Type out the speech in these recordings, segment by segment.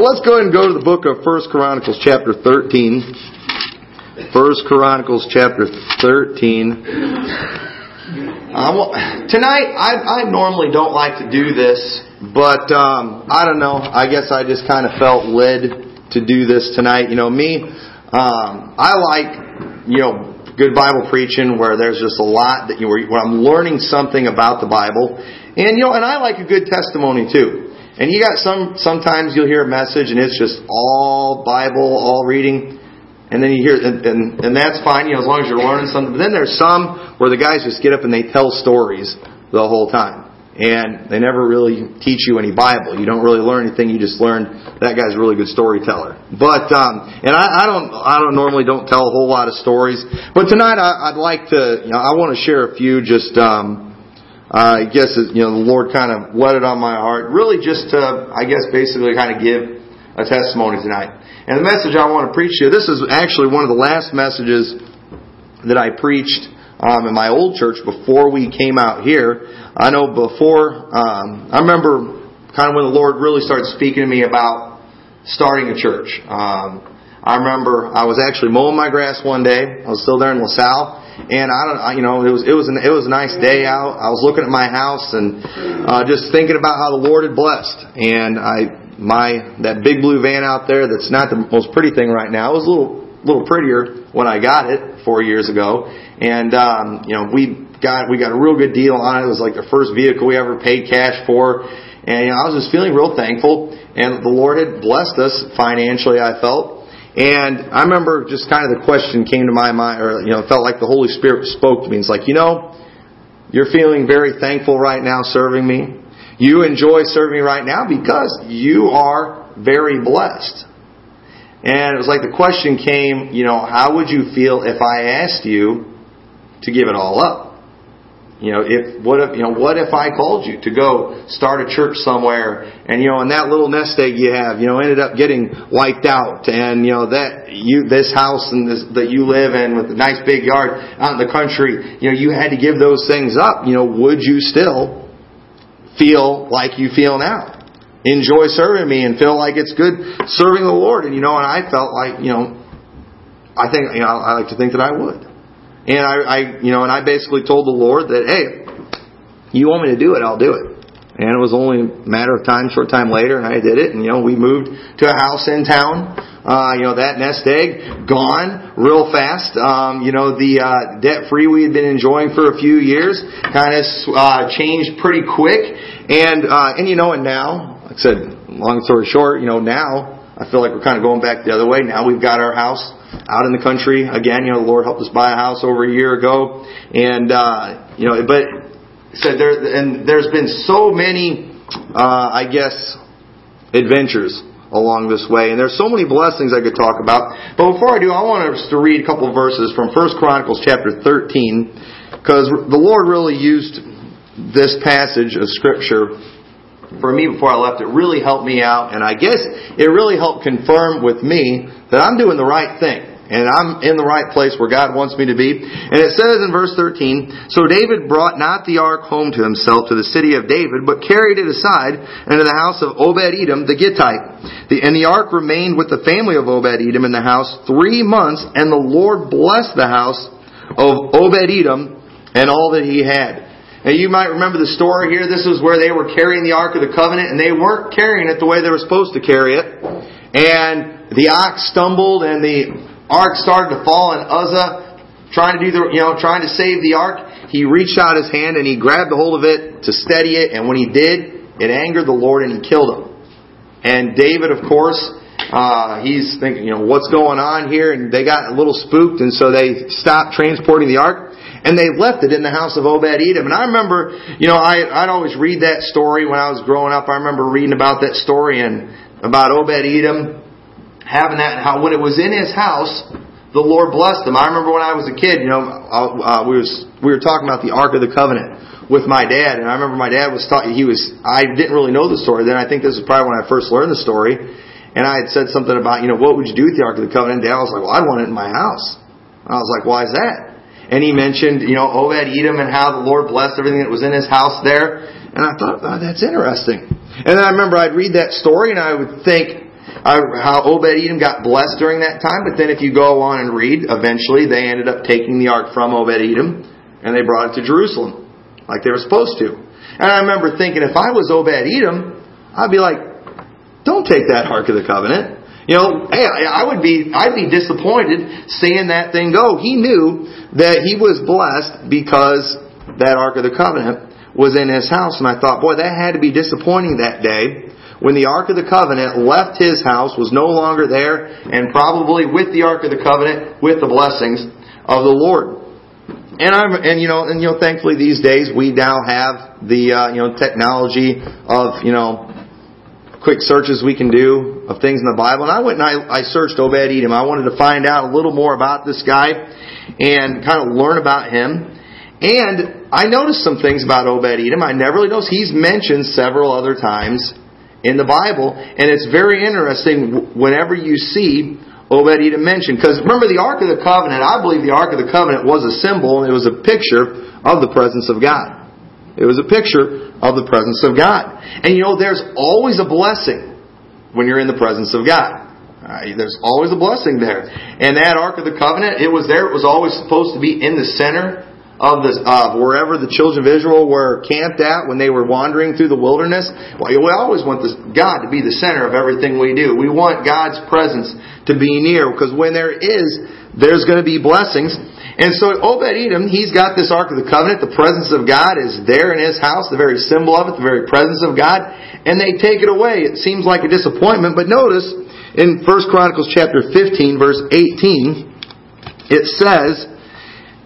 well, let's go ahead and go to the book of First Chronicles chapter 13. First Chronicles chapter 13. tonight, I, I normally don't like to do this, but um, I don't know. I guess I just kind of felt led to do this tonight. You know, me, um, I like, you know, good Bible preaching where there's just a lot that you where I'm learning something about the Bible, and you know, and I like a good testimony too. And you got some, sometimes you'll hear a message and it's just all Bible, all reading. And then you hear, and, and, and that's fine, you know, as long as you're learning something. But then there's some where the guys just get up and they tell stories the whole time. And they never really teach you any Bible. You don't really learn anything. You just learn that guy's a really good storyteller. But um, and I, I don't I don't normally don't tell a whole lot of stories. But tonight I, I'd like to you know I want to share a few just um, uh, I guess you know the Lord kind of let it on my heart, really just to I guess basically kind of give a testimony tonight. And the message I want to preach to you, this is actually one of the last messages that I preached um, in my old church before we came out here. I know before um, I remember kind of when the Lord really started speaking to me about starting a church. Um, I remember I was actually mowing my grass one day. I was still there in LaSalle and I don't, you know, it was it was an, it was a nice day out. I was looking at my house and uh, just thinking about how the Lord had blessed. And I my that big blue van out there that's not the most pretty thing right now. It was a little little prettier when I got it four years ago. And um, you know, we got we got a real good deal on it. It was like the first vehicle we ever paid cash for. And you know, I was just feeling real thankful. And the Lord had blessed us financially. I felt. And I remember just kind of the question came to my mind, or you know, felt like the Holy Spirit spoke to me. It's like, you know, you're feeling very thankful right now serving me. You enjoy serving me right now because you are very blessed. And it was like the question came, you know, how would you feel if I asked you to give it all up? You know, if what if you know what if I called you to go start a church somewhere, and you know, and that little nest egg you have, you know, ended up getting wiped out, and you know that you this house and this that you live in with a nice big yard out in the country, you know, you had to give those things up. You know, would you still feel like you feel now? Enjoy serving me and feel like it's good serving the Lord, and you know, and I felt like you know, I think you know, I like to think that I would. And I, I, you know, and I basically told the Lord that, hey, you want me to do it, I'll do it. And it was only a matter of time, short time later, and I did it. And you know, we moved to a house in town. Uh, you know, that nest egg gone real fast. Um, you know, the uh, debt free we had been enjoying for a few years kind of uh, changed pretty quick. And uh, and you know, and now, like I said, long story short, you know, now I feel like we're kind of going back the other way. Now we've got our house out in the country again. You know, the Lord helped us buy a house over a year ago, and uh, you know, but said there and there's been so many, uh, I guess, adventures along this way, and there's so many blessings I could talk about. But before I do, I want us to read a couple of verses from First Chronicles chapter 13, because the Lord really used this passage of Scripture for me before I left. It really helped me out, and I guess it really helped confirm with me that I'm doing the right thing. And I'm in the right place where God wants me to be. And it says in verse 13, So David brought not the ark home to himself to the city of David, but carried it aside into the house of Obed-Edom the Gittite. And the ark remained with the family of Obed-Edom in the house three months, and the Lord blessed the house of Obed-Edom and all that he had. And you might remember the story here. This is where they were carrying the Ark of the Covenant, and they weren't carrying it the way they were supposed to carry it. And the ox stumbled and the ark started to fall and Uzzah trying to do the you know trying to save the ark he reached out his hand and he grabbed a hold of it to steady it and when he did it angered the Lord and he killed him and David of course uh, he's thinking you know what's going on here and they got a little spooked and so they stopped transporting the ark and they left it in the house of Obed Edom. And I remember, you know, I, I'd always read that story when I was growing up. I remember reading about that story and about Obed Edom having that, how when it was in his house, the Lord blessed him. I remember when I was a kid, you know, uh, we was we were talking about the Ark of the Covenant with my dad, and I remember my dad was talking. He was I didn't really know the story then. I think this is probably when I first learned the story, and I had said something about you know what would you do with the Ark of the Covenant? And dad was like, well, I'd want it in my house. And I was like, why is that? And he mentioned you know oh, Obed Edom and how the Lord blessed everything that was in his house there, and I thought oh, that's interesting. And then I remember I'd read that story and I would think, how Obed Edom got blessed during that time. But then if you go on and read, eventually they ended up taking the ark from Obed Edom and they brought it to Jerusalem like they were supposed to. And I remember thinking, if I was Obed Edom, I'd be like, don't take that ark of the covenant. You know, hey, I would be, I'd be disappointed seeing that thing go. He knew that he was blessed because that ark of the covenant was in his house, and I thought, boy, that had to be disappointing that day when the Ark of the Covenant left his house, was no longer there, and probably with the Ark of the Covenant, with the blessings of the Lord. And I'm, and you know, and you know, thankfully these days we now have the uh, you know technology of you know quick searches we can do of things in the Bible. And I went and I, I searched Obed Edom. I wanted to find out a little more about this guy and kind of learn about him. And I noticed some things about Obed Edom. I never really noticed. He's mentioned several other times in the Bible, and it's very interesting whenever you see Obed Edom mentioned. Because remember, the Ark of the Covenant, I believe the Ark of the Covenant was a symbol, and it was a picture of the presence of God. It was a picture of the presence of God. And you know, there's always a blessing when you're in the presence of God. Right, there's always a blessing there. And that Ark of the Covenant, it was there. It was always supposed to be in the center of the of wherever the children of Israel were camped at when they were wandering through the wilderness. Well, we always want this, God to be the center of everything we do. We want God's presence to be near because when there is, there's going to be blessings. And so Obed Edom, he's got this Ark of the Covenant. The presence of God is there in his house, the very symbol of it, the very presence of God. And they take it away. It seems like a disappointment, but notice in 1 Chronicles chapter 15 verse 18, it says,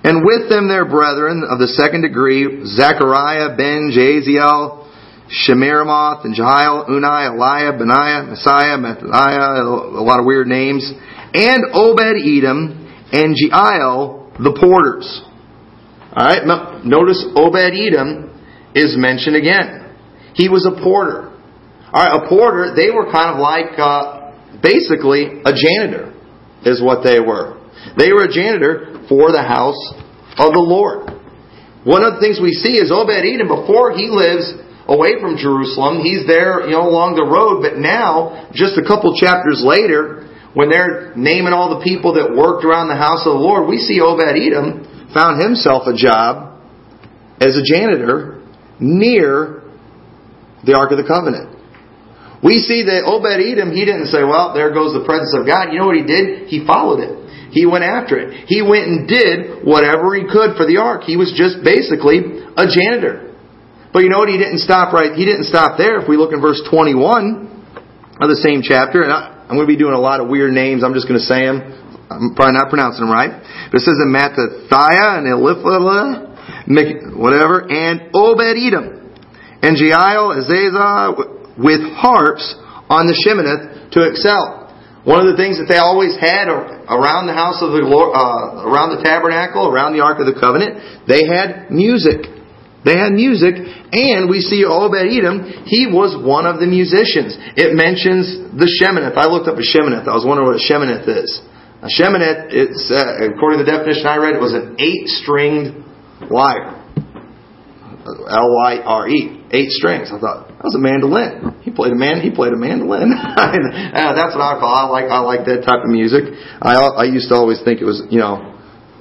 and with them their brethren of the second degree, Zechariah ben Jaziel, Shemiramoth, and Jehiel, Unai, Eliah, Benaiah, Messiah, Matthiah, a lot of weird names, and Obed Edom, and Jeiel, the porters. Alright, notice Obed Edom is mentioned again. He was a porter. Alright, a porter, they were kind of like, uh, basically, a janitor, is what they were. They were a janitor for the house of the Lord. One of the things we see is Obed Edom, before he lives away from Jerusalem, he's there, you know, along the road, but now, just a couple chapters later, when they're naming all the people that worked around the house of the Lord, we see Obed Edom found himself a job as a janitor near the Ark of the Covenant. We see that Obed Edom, he didn't say, well, there goes the presence of God. You know what he did? He followed it. He went after it. He went and did whatever he could for the ark. He was just basically a janitor. But you know what? He didn't stop right. He didn't stop there. If we look in verse 21 of the same chapter, and am going to be doing a lot of weird names. I'm just going to say them. I'm probably not pronouncing them right. But it says in Mattathiah and Eliphalah, whatever, and Obed Edom, and Jeiel, Azazel, with harps on the Sheminith to excel. One of the things that they always had around the house of the Lord, uh, around the tabernacle, around the Ark of the Covenant, they had music. They had music, and we see Obed Edom, he was one of the musicians. It mentions the Sheminith. I looked up a Sheminith. I was wondering what a Sheminith is. A Sheminith, it's, uh, according to the definition I read, it was an eight-stringed lyre. L-Y-R-E. Eight strings. I thought, that was a mandolin. He played a man. He played a mandolin. uh, that's what I call. I like. I like that type of music. I I used to always think it was you know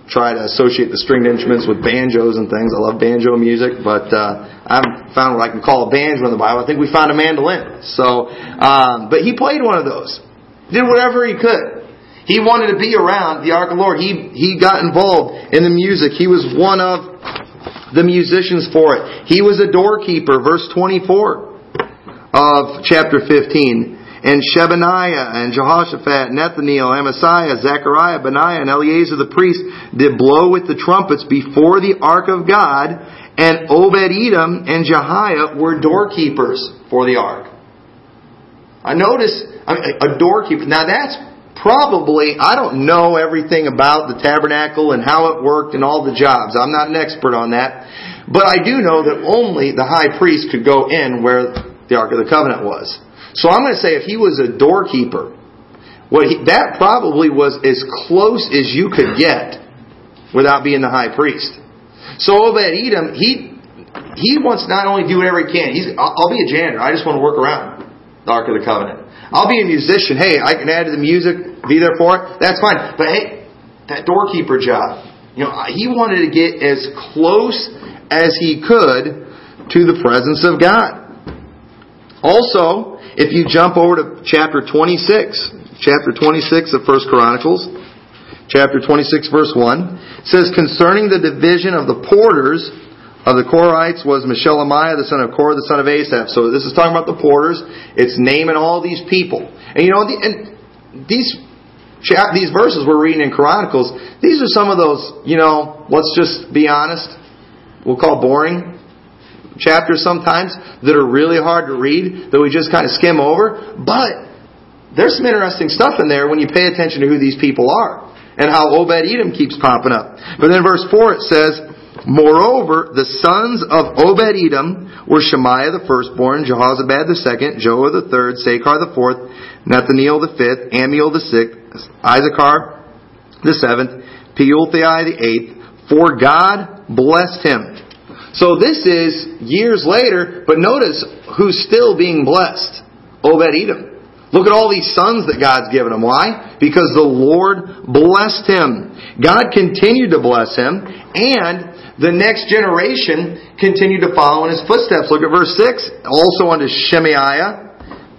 try to associate the stringed instruments with banjos and things. I love banjo music, but uh, I haven't found what I can call a banjo in the Bible. I think we found a mandolin. So, um, but he played one of those. Did whatever he could. He wanted to be around the Ark of the Lord. He he got involved in the music. He was one of the musicians for it. He was a doorkeeper, verse 24 of chapter 15. And Shebaniah and Jehoshaphat, Nethaniel, Amasaiah, Zechariah, Benaiah, and Eleazar the priest did blow with the trumpets before the ark of God, and Obed Edom and Jehiah were doorkeepers for the ark. I notice a doorkeeper. Now that's probably, I don't know everything about the tabernacle and how it worked and all the jobs. I'm not an expert on that. But I do know that only the high priest could go in where the Ark of the Covenant was. So I'm going to say if he was a doorkeeper, what he, that probably was as close as you could get without being the high priest. So Obed Edom, he he wants not only to do whatever he can. He's I'll be a janitor. I just want to work around the Ark of the Covenant. I'll be a musician. Hey, I can add to the music, be there for it. That's fine. But hey, that doorkeeper job, you know, he wanted to get as close as he could to the presence of God. Also, if you jump over to chapter 26, chapter 26 of First Chronicles, chapter 26 verse 1, says concerning the division of the porters of the Korites was Meshelemiah, the son of Korah, the son of Asaph. So this is talking about the porters. It's naming all these people. And you know, and these chap, these verses we're reading in Chronicles, these are some of those, you know, let's just be honest, we'll call boring chapters sometimes that are really hard to read, that we just kind of skim over. But there's some interesting stuff in there when you pay attention to who these people are and how Obed Edom keeps popping up. But then verse 4 it says, Moreover, the sons of Obed Edom were Shemaiah the firstborn, Jehozabad the second, Joah the third, Sakar the fourth, Nathaniel the fifth, Amiel the sixth, Issachar the seventh, Peulthai the eighth, for God blessed him. So this is years later, but notice who's still being blessed. Obed Edom. Look at all these sons that God's given him. Why? Because the Lord blessed him. God continued to bless him, and the next generation continued to follow in his footsteps. Look at verse 6. Also unto Shemaiah,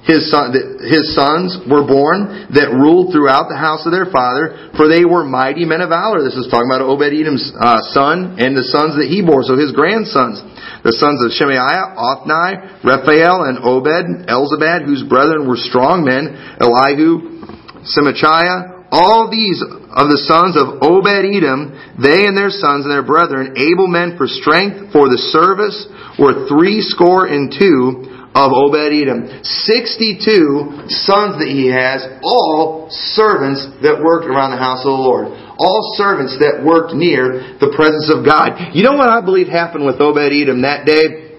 his, son, his sons were born that ruled throughout the house of their father, for they were mighty men of valor. This is talking about Obed Edom's uh, son and the sons that he bore, so his grandsons. The sons of Shemaiah, Othni, Raphael, and Obed, Elzabad, whose brethren were strong men, Elihu, Semachiah, all these of the sons of Obed Edom, they and their sons and their brethren, able men for strength, for the service, were three score and two of Obed Edom. 62 sons that he has, all servants that worked around the house of the Lord. All servants that worked near the presence of God. You know what I believe happened with Obed Edom that day?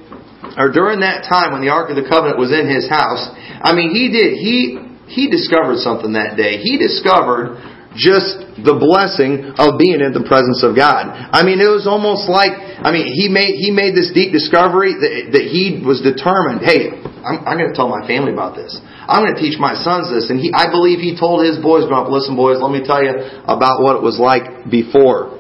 Or during that time when the Ark of the Covenant was in his house? I mean, he did. He he discovered something that day. He discovered just the blessing of being in the presence of God. I mean, it was almost like, I mean, he made, he made this deep discovery that, that he was determined, hey, I'm, I'm going to tell my family about this. I'm going to teach my sons this. And he, I believe he told his boys growing up, listen boys, let me tell you about what it was like before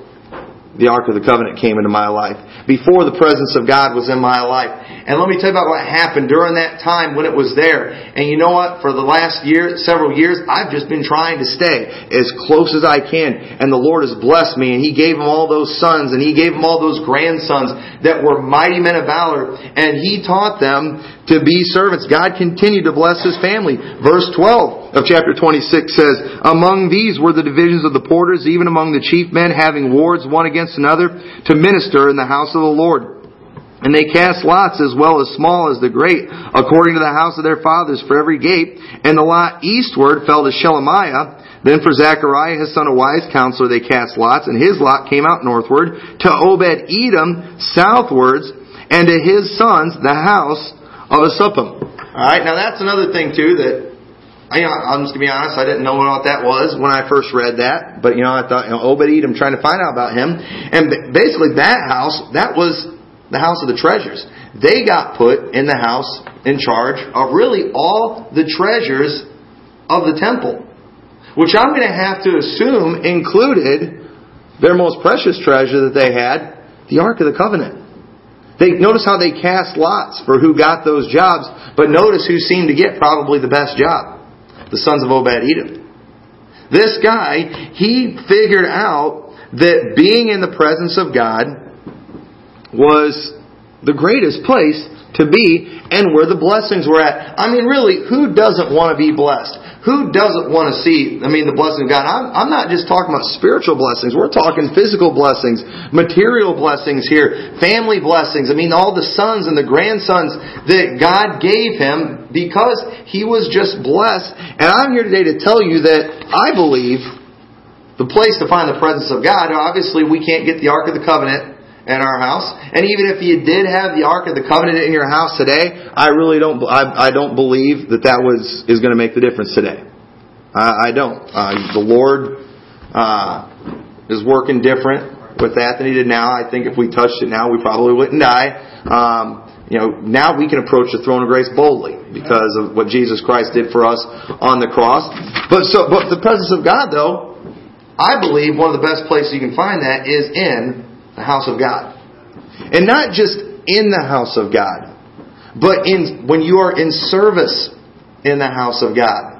the Ark of the Covenant came into my life. Before the presence of God was in my life. And let me tell you about what happened during that time when it was there. And you know what? For the last year, several years, I've just been trying to stay as close as I can. And the Lord has blessed me. And He gave him all those sons and He gave him all those grandsons that were mighty men of valor. And He taught them to be servants. God continued to bless His family. Verse 12 of chapter 26 says, Among these were the divisions of the porters, even among the chief men, having wards one against another, to minister in the house of the Lord. And they cast lots as well as small as the great, according to the house of their fathers for every gate. And the lot eastward fell to Shelemiah. Then for Zechariah, his son, a wise counselor, they cast lots, and his lot came out northward to Obed Edom southwards, and to his sons the house of Asuppim. Alright, now that's another thing too that know, I'm just gonna be honest, I didn't know what that was when I first read that, but you know, I thought, you know, Obed Edom, trying to find out about him, and basically that house, that was the house of the treasures. They got put in the house in charge of really all the treasures of the temple, which I'm going to have to assume included their most precious treasure that they had, the Ark of the Covenant. They notice how they cast lots for who got those jobs, but notice who seemed to get probably the best job. The sons of Obed Edom. This guy, he figured out that being in the presence of God was the greatest place to be and where the blessings were at. I mean, really, who doesn't want to be blessed? Who doesn't want to see, I mean, the blessing of God? I'm, I'm not just talking about spiritual blessings. We're talking physical blessings, material blessings here, family blessings. I mean, all the sons and the grandsons that God gave him because he was just blessed. And I'm here today to tell you that I believe the place to find the presence of God, obviously we can't get the Ark of the Covenant in our house. And even if you did have the Ark of the Covenant in your house today, I really don't, I, I don't believe that that was, is going to make the difference today. I, I don't. Uh, the Lord, uh, is working different with that than He did now. I think if we touched it now, we probably wouldn't die. Um, you know, now we can approach the throne of grace boldly because of what Jesus Christ did for us on the cross. But so, but the presence of God, though, I believe one of the best places you can find that is in the house of God, and not just in the house of God, but in when you are in service in the house of God.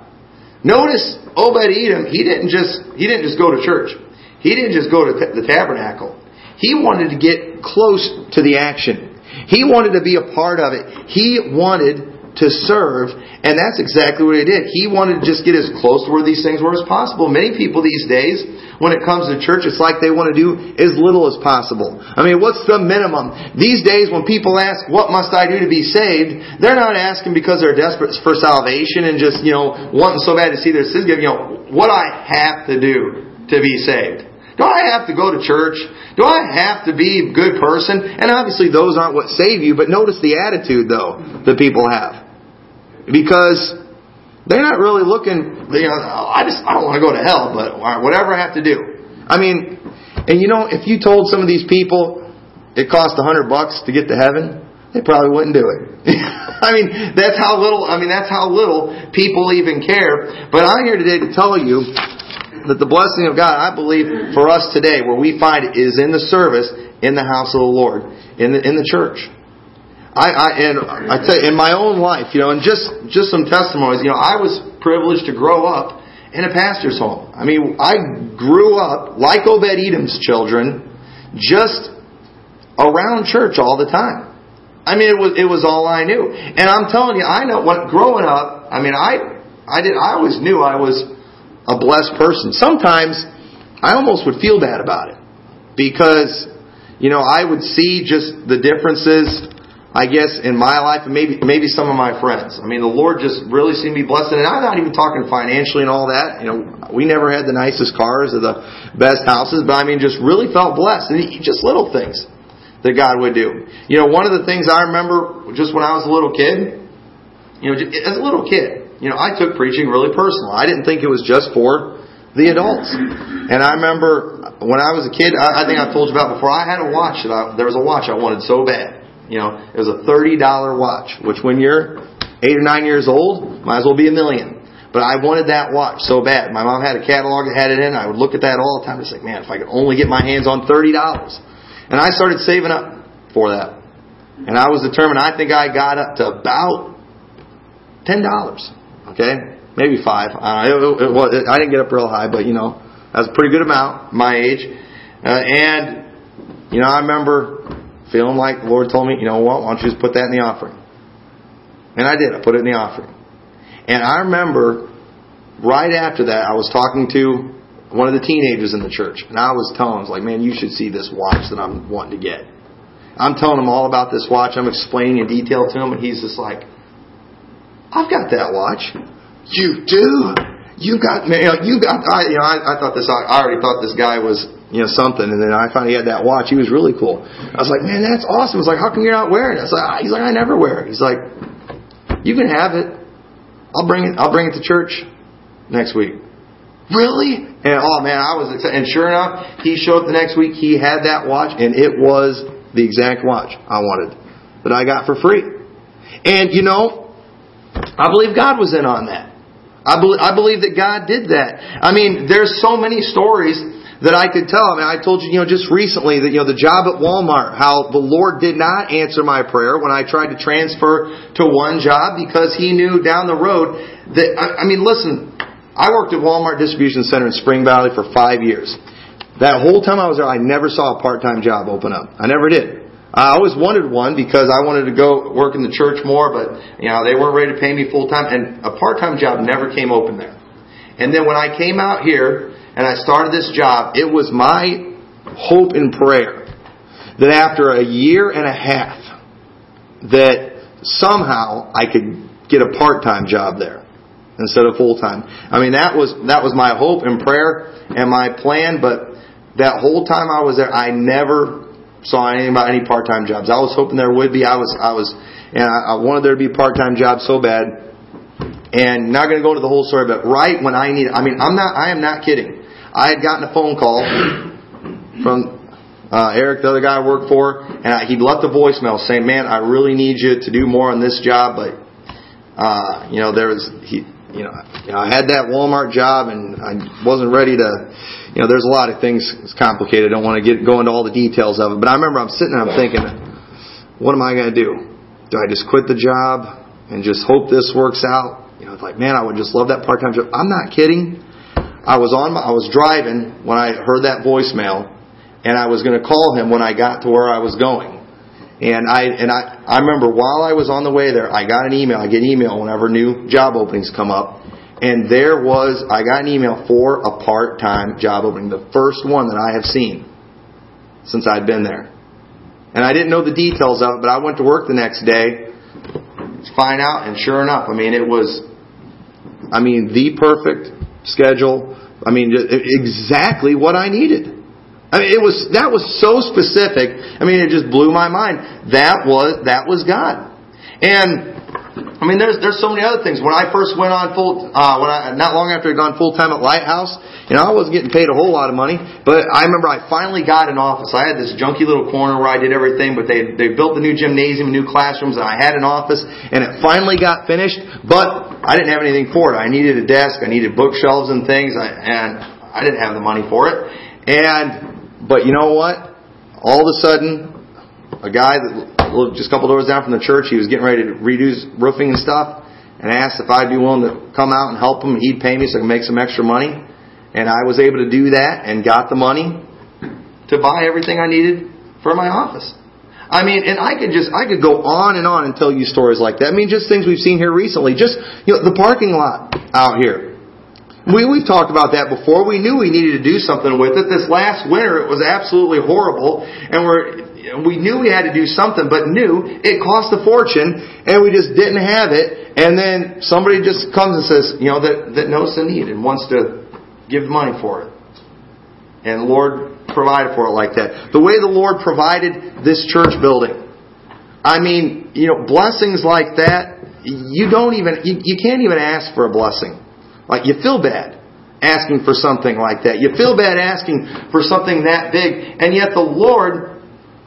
Notice Obed Edom. He didn't just he didn't just go to church. He didn't just go to the tabernacle. He wanted to get close to the action. He wanted to be a part of it. He wanted to serve, and that's exactly what he did. He wanted to just get as close to where these things were as possible. Many people these days, when it comes to church, it's like they want to do as little as possible. I mean, what's the minimum? These days, when people ask, what must I do to be saved? They're not asking because they're desperate for salvation and just, you know, wanting so bad to see their sins given. You know, what I have to do to be saved. Do I have to go to church? Do I have to be a good person? And obviously those aren't what save you, but notice the attitude though that people have. Because they're not really looking, you know, I just, I don't want to go to hell, but whatever I have to do. I mean, and you know, if you told some of these people it cost a hundred bucks to get to heaven, they probably wouldn't do it. I mean, that's how little, I mean, that's how little people even care. But I'm here today to tell you that the blessing of God, I believe, for us today, where we find it, is in the service in the house of the Lord, in the in the church. I, I and I you, in my own life, you know, and just just some testimonies. You know, I was privileged to grow up in a pastor's home. I mean, I grew up like Obed Edom's children, just around church all the time. I mean, it was it was all I knew. And I'm telling you, I know what growing up. I mean, I I did. I always knew I was a blessed person. Sometimes I almost would feel bad about it because, you know, I would see just the differences, I guess, in my life and maybe maybe some of my friends. I mean, the Lord just really seemed to be blessed, and I'm not even talking financially and all that. You know, we never had the nicest cars or the best houses, but I mean, just really felt blessed, and just little things that God would do. You know, one of the things I remember just when I was a little kid, you know, as a little kid, you know, I took preaching really personal. I didn't think it was just for the adults. And I remember when I was a kid, I, I think I've told you about before, I had a watch that I, there was a watch I wanted so bad. You know, it was a $30 watch, which when you're eight or nine years old, might as well be a million. But I wanted that watch so bad. My mom had a catalog that had it in. I would look at that all the time. Just like, man, if I could only get my hands on $30. And I started saving up for that. And I was determined. I think I got up to about $10. Okay, maybe five. Uh, it, it, it, I didn't get up real high, but you know that's a pretty good amount my age. Uh, and you know, I remember feeling like the Lord told me, you know what? Why don't you just put that in the offering? And I did. I put it in the offering. And I remember right after that, I was talking to one of the teenagers in the church, and I was telling him, I was like, man, you should see this watch that I'm wanting to get. I'm telling him all about this watch. I'm explaining in detail to him, and he's just like, I've got that watch. You do? You got, know, you got, I, you know, I, I thought this, I already thought this guy was, you know, something, and then I found he had that watch. He was really cool. I was like, man, that's awesome. I was like, how come you're not wearing it? I was like, he's like, I never wear it. He's like, you can have it. I'll bring it. I'll bring it to church next week. Really? And oh man, I was excited. And sure enough, he showed up the next week. He had that watch, and it was the exact watch I wanted that I got for free. And you know, I believe God was in on that. I believe, I believe that God did that. I mean, there's so many stories that I could tell. I mean, I told you, you know, just recently that, you know, the job at Walmart, how the Lord did not answer my prayer when I tried to transfer to one job because He knew down the road that, I, I mean, listen, I worked at Walmart Distribution Center in Spring Valley for five years. That whole time I was there, I never saw a part-time job open up. I never did. I always wanted one because I wanted to go work in the church more, but you know they weren't ready to pay me full time, and a part time job never came open there. And then when I came out here and I started this job, it was my hope and prayer that after a year and a half, that somehow I could get a part time job there instead of full time. I mean that was that was my hope and prayer and my plan, but that whole time I was there, I never saw anything about any part-time jobs. I was hoping there would be. I was, I was, and I, I wanted there to be part-time jobs so bad. And not going to go into the whole story, but right when I needed, I mean, I'm not, I am not kidding. I had gotten a phone call from uh, Eric, the other guy I worked for, and I, he'd left a voicemail saying, "Man, I really need you to do more on this job, but uh, you know, there was he, you know, you know, I had that Walmart job and I wasn't ready to, you know, there's a lot of things. It's complicated. I don't want to get go into all the details of it. But I remember I'm sitting there, I'm thinking, what am I going to do? Do I just quit the job and just hope this works out? You know, it's like, man, I would just love that part-time job. I'm not kidding. I was on, I was driving when I heard that voicemail, and I was going to call him when I got to where I was going. And I and I I remember while I was on the way there, I got an email. I get email whenever new job openings come up, and there was I got an email for a part-time job opening, the first one that I have seen since I'd been there. And I didn't know the details of it, but I went to work the next day to find out, and sure enough, I mean it was, I mean the perfect schedule. I mean exactly what I needed. I mean, it was that was so specific. I mean, it just blew my mind. That was that was God. And I mean, there's there's so many other things. When I first went on full, uh, when I not long after I'd gone full time at Lighthouse, you know, I wasn't getting paid a whole lot of money, but I remember I finally got an office. I had this junky little corner where I did everything, but they they built the new gymnasium, new classrooms, and I had an office, and it finally got finished. But I didn't have anything for it. I needed a desk, I needed bookshelves and things, and I didn't have the money for it. And but you know what? All of a sudden, a guy that just a couple doors down from the church, he was getting ready to redo his roofing and stuff, and asked if I'd be willing to come out and help him. He'd pay me so I could make some extra money, and I was able to do that and got the money to buy everything I needed for my office. I mean, and I could just, I could go on and on and tell you stories like that. I mean, just things we've seen here recently. Just, you know, the parking lot out here. We, we've talked about that before. We knew we needed to do something with it. This last winter, it was absolutely horrible, and we're, we knew we had to do something, but knew it cost a fortune, and we just didn't have it. And then somebody just comes and says, you know, that, that knows the need and wants to give money for it. And Lord provided for it like that. The way the Lord provided this church building. I mean, you know, blessings like that, you don't even, you, you can't even ask for a blessing. Like you feel bad asking for something like that. You feel bad asking for something that big, and yet the Lord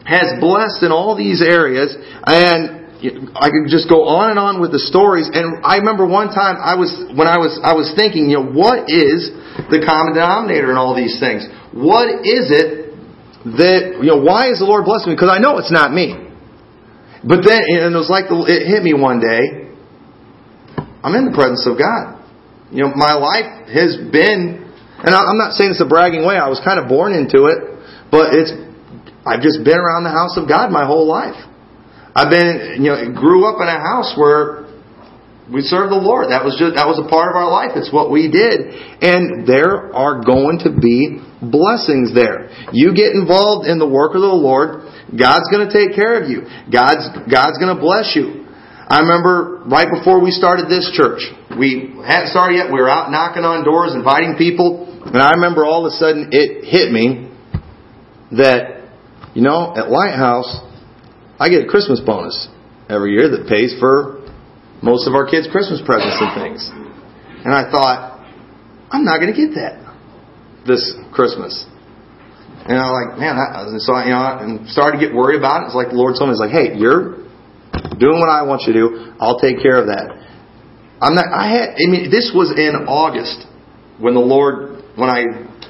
has blessed in all these areas, and I could just go on and on with the stories. And I remember one time I was when I was I was thinking, you know, what is the common denominator in all these things? What is it that you know? Why is the Lord blessing me? Because I know it's not me. But then, and it was like it hit me one day. I'm in the presence of God. You know, my life has been, and I'm not saying it's a bragging way. I was kind of born into it, but it's, I've just been around the house of God my whole life. I've been, you know, grew up in a house where we served the Lord. That was just, that was a part of our life. It's what we did. And there are going to be blessings there. You get involved in the work of the Lord, God's going to take care of you. God's, God's going to bless you. I remember right before we started this church, we hadn't started yet, we were out knocking on doors, inviting people, and I remember all of a sudden it hit me that, you know, at Lighthouse, I get a Christmas bonus every year that pays for most of our kids' Christmas presents and things. And I thought, I'm not going to get that this Christmas. And I was like, man, I, so I, you know, and started to get worried about it. It's like the Lord told me, "He's like, hey, you're doing what I want you to do. I'll take care of that. I'm not. I had. I mean, this was in August when the Lord, when I,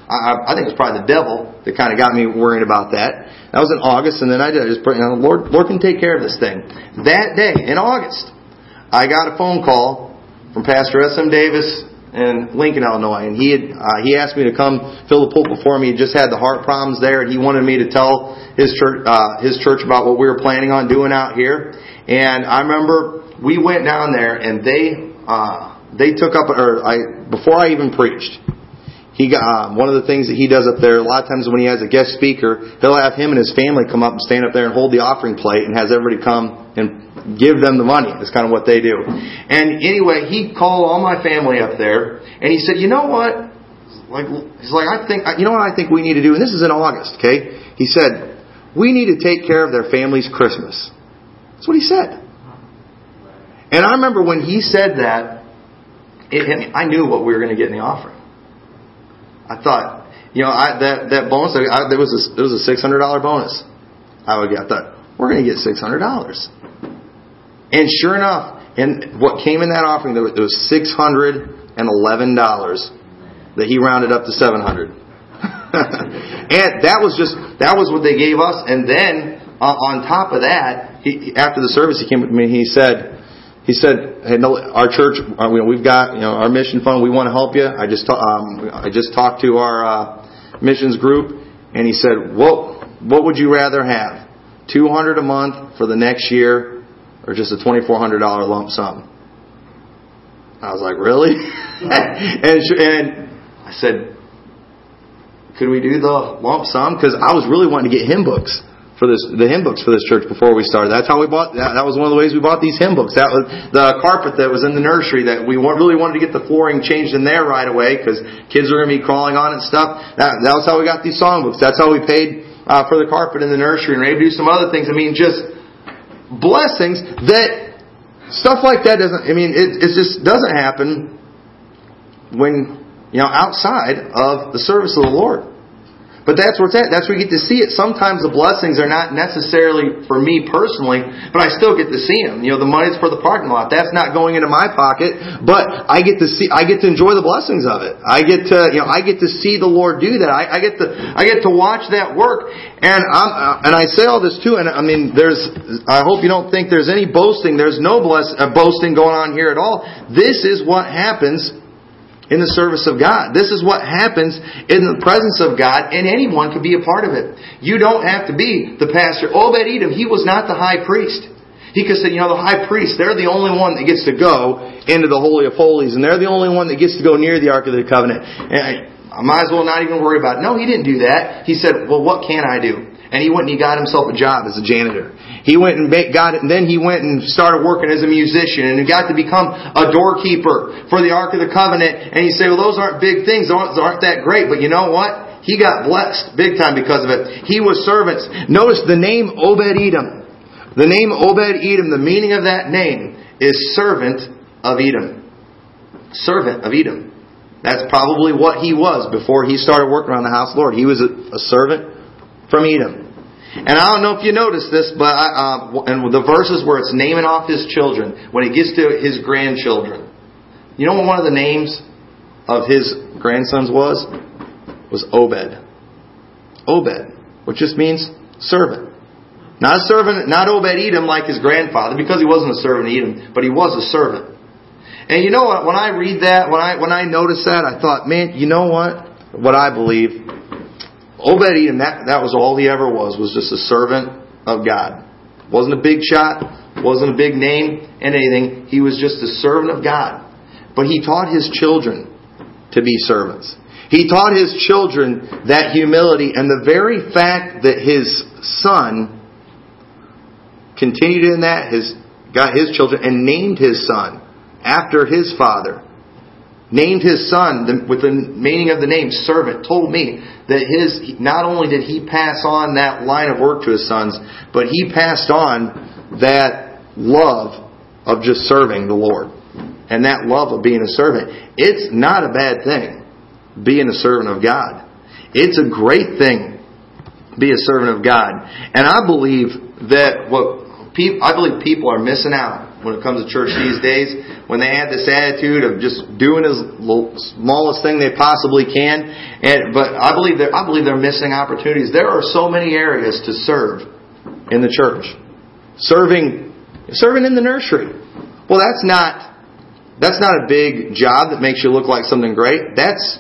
I, I think it was probably the devil that kind of got me worrying about that. That was in August, and then I did. I just pray, you know, Lord, Lord can take care of this thing. That day in August, I got a phone call from Pastor S. M. Davis in Lincoln, Illinois, and he had uh, he asked me to come fill the pulpit for me. He just had the heart problems there, and he wanted me to tell his church uh, his church about what we were planning on doing out here. And I remember we went down there and they uh, they took up or I before I even preached. He uh, one of the things that he does up there. A lot of times when he has a guest speaker, he'll have him and his family come up and stand up there and hold the offering plate and has everybody come and give them the money. That's kind of what they do. And anyway, he called all my family up there and he said, "You know what? Like he's like I think you know what I think we need to do. And this is in August, okay? He said we need to take care of their family's Christmas." That's what he said. And I remember when he said that, it, I knew what we were going to get in the offering. I thought, you know, I, that that bonus, I, there was a, there was a six hundred dollar bonus. I would get. I thought we're going to get six hundred dollars, and sure enough, and what came in that offering, there was, six hundred and eleven dollars that he rounded up to seven hundred. and that was just that was what they gave us, and then uh, on top of that, he, after the service, he came to me. He said, he said, "Hey, no, our church, uh, we've got you know our mission fund. We want to help you. I just um, I just talked to our uh, missions group, and he said, what what would you rather have, two hundred a month for the next year, or just a twenty four hundred dollar lump sum?" I was like, "Really?" and and I said, "Could we do the lump sum?" Because I was really wanting to get hymn books for this the hymn books for this church before we started. That's how we bought. That, that was one of the ways we bought these hymn books. That was the carpet that was in the nursery that we really wanted to get the flooring changed in there right away because kids are going to be crawling on and stuff. That, that was how we got these songbooks. That's how we paid uh, for the carpet in the nursery and maybe do some other things. I mean, just blessings that stuff like that doesn't. I mean, it, it just doesn't happen when you know outside of the service of the Lord. But that's where it's at. That's where you get to see it. Sometimes the blessings are not necessarily for me personally, but I still get to see them. You know, the money's for the parking lot. That's not going into my pocket, but I get to see, I get to enjoy the blessings of it. I get to, you know, I get to see the Lord do that. I, I get to, I get to watch that work. And I'm, uh, and I say all this too, and I mean, there's, I hope you don't think there's any boasting. There's no bless, uh, boasting going on here at all. This is what happens in the service of God. This is what happens in the presence of God, and anyone can be a part of it. You don't have to be the pastor. Obed Edom, he was not the high priest. He could say, you know, the high priest, they're the only one that gets to go into the Holy of Holies, and they're the only one that gets to go near the Ark of the Covenant. And I might as well not even worry about it. No, he didn't do that. He said, well, what can I do? And he went and he got himself a job as a janitor. He went and got it, and then he went and started working as a musician, and he got to become a doorkeeper for the Ark of the Covenant. And you say, well, those aren't big things, those aren't that great. But you know what? He got blessed big time because of it. He was servants. Notice the name Obed Edom. The name Obed Edom, the meaning of that name is servant of Edom. Servant of Edom. That's probably what he was before he started working around the house Lord. He was a servant from Edom. And I don't know if you noticed this, but I, uh, and the verses where it's naming off his children, when he gets to his grandchildren, you know what one of the names of his grandsons was? Was Obed. Obed, which just means servant. Not a servant, not Obed Edom like his grandfather, because he wasn't a servant Edom, but he was a servant. And you know what? When I read that, when I when I noticed that, I thought, man, you know what? What I believe Obed Edom, that, that was all he ever was, was just a servant of God. Wasn't a big shot, wasn't a big name and anything. He was just a servant of God. But he taught his children to be servants. He taught his children that humility and the very fact that his son continued in that, his, got his children and named his son after his father named his son with the meaning of the name servant, told me that his, not only did he pass on that line of work to his sons, but he passed on that love of just serving the Lord. And that love of being a servant. It's not a bad thing, being a servant of God. It's a great thing, be a servant of God. And I believe that what I believe people are missing out when it comes to church these days, when they have this attitude of just doing as smallest thing they possibly can. And but I believe they're I believe they're missing opportunities. There are so many areas to serve in the church. Serving serving in the nursery. Well that's not that's not a big job that makes you look like something great. That's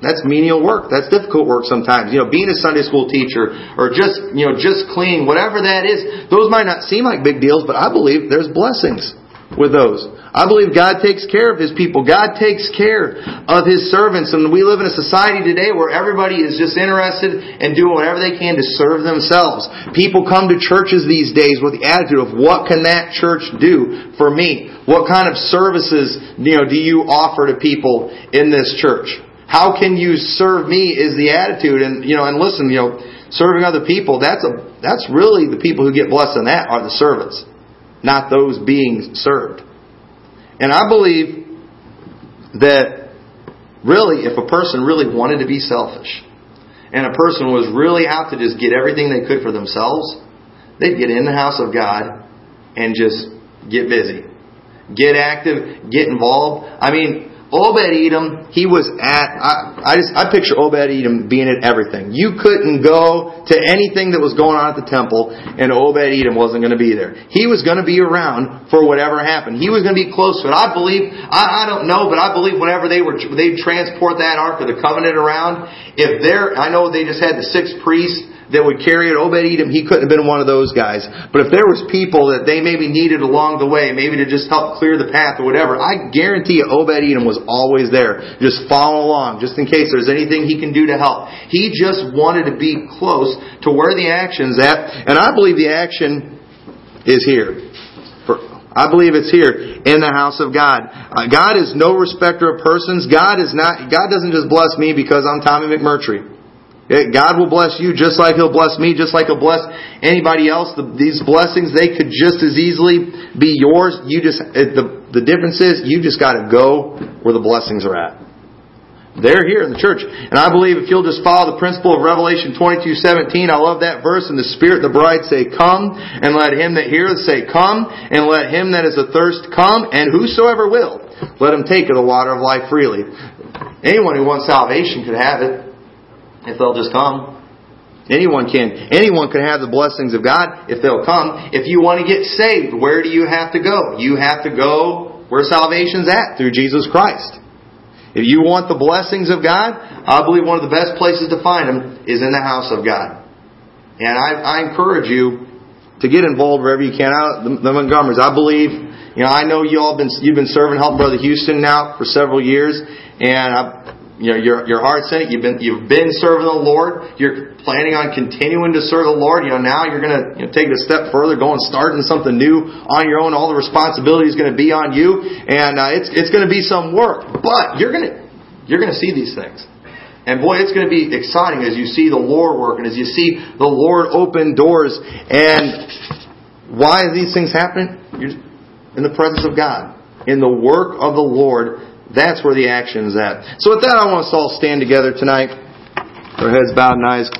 that's menial work. That's difficult work sometimes. You know, being a Sunday school teacher or just, you know, just cleaning, whatever that is, those might not seem like big deals, but I believe there's blessings with those. I believe God takes care of His people. God takes care of His servants. And we live in a society today where everybody is just interested in doing whatever they can to serve themselves. People come to churches these days with the attitude of what can that church do for me? What kind of services, you know, do you offer to people in this church? How can you serve me is the attitude. And, you know, and listen, you know, serving other people, that's a, that's really the people who get blessed in that are the servants, not those being served. And I believe that really, if a person really wanted to be selfish, and a person was really out to just get everything they could for themselves, they'd get in the house of God and just get busy. Get active, get involved. I mean, Obed Edom, he was at, I, I just, I picture Obed Edom being at everything. You couldn't go to anything that was going on at the temple and Obed Edom wasn't going to be there. He was going to be around for whatever happened. He was going to be close to it. I believe, I, I don't know, but I believe whenever they were, they'd transport that Ark of the Covenant around, if they're, I know they just had the six priests, that would carry it. Obed Edom, he couldn't have been one of those guys. But if there was people that they maybe needed along the way, maybe to just help clear the path or whatever, I guarantee you Obed Edom was always there, just following along, just in case there's anything he can do to help. He just wanted to be close to where the action's at, and I believe the action is here. I believe it's here in the house of God. Uh, God is no respecter of persons. God is not. God doesn't just bless me because I'm Tommy McMurtry. God will bless you just like He'll bless me, just like He'll bless anybody else. The, these blessings, they could just as easily be yours. You just, the, the difference is, you just gotta go where the blessings are at. They're here in the church. And I believe if you'll just follow the principle of Revelation 22, 17, I love that verse, and the Spirit the bride say, Come, and let him that heareth say, Come, and let him that is athirst come, and whosoever will, let him take of the water of life freely. Anyone who wants salvation could have it if they'll just come. Anyone can. Anyone can have the blessings of God if they'll come. If you want to get saved, where do you have to go? You have to go where salvation's at, through Jesus Christ. If you want the blessings of God, I believe one of the best places to find them is in the house of God. And I, I encourage you to get involved wherever you can. I, the, the Montgomerys, I believe, you know, I know you all been you've been serving helping Brother Houston now for several years, and I, you know, your, your heart's in it. You've been, you've been serving the Lord. You're planning on continuing to serve the Lord. You know, now you're going to you know, take it a step further, go and start in something new on your own. All the responsibility is going to be on you, and uh, it's it's going to be some work. But you're going to you're going to see these things. And boy, it's going to be exciting as you see the Lord work and as you see the Lord open doors. And why these things happening? You're in the presence of God, in the work of the Lord that's where the action is at. So with that, I want us all stand together tonight. Our heads bowed and eyes closed.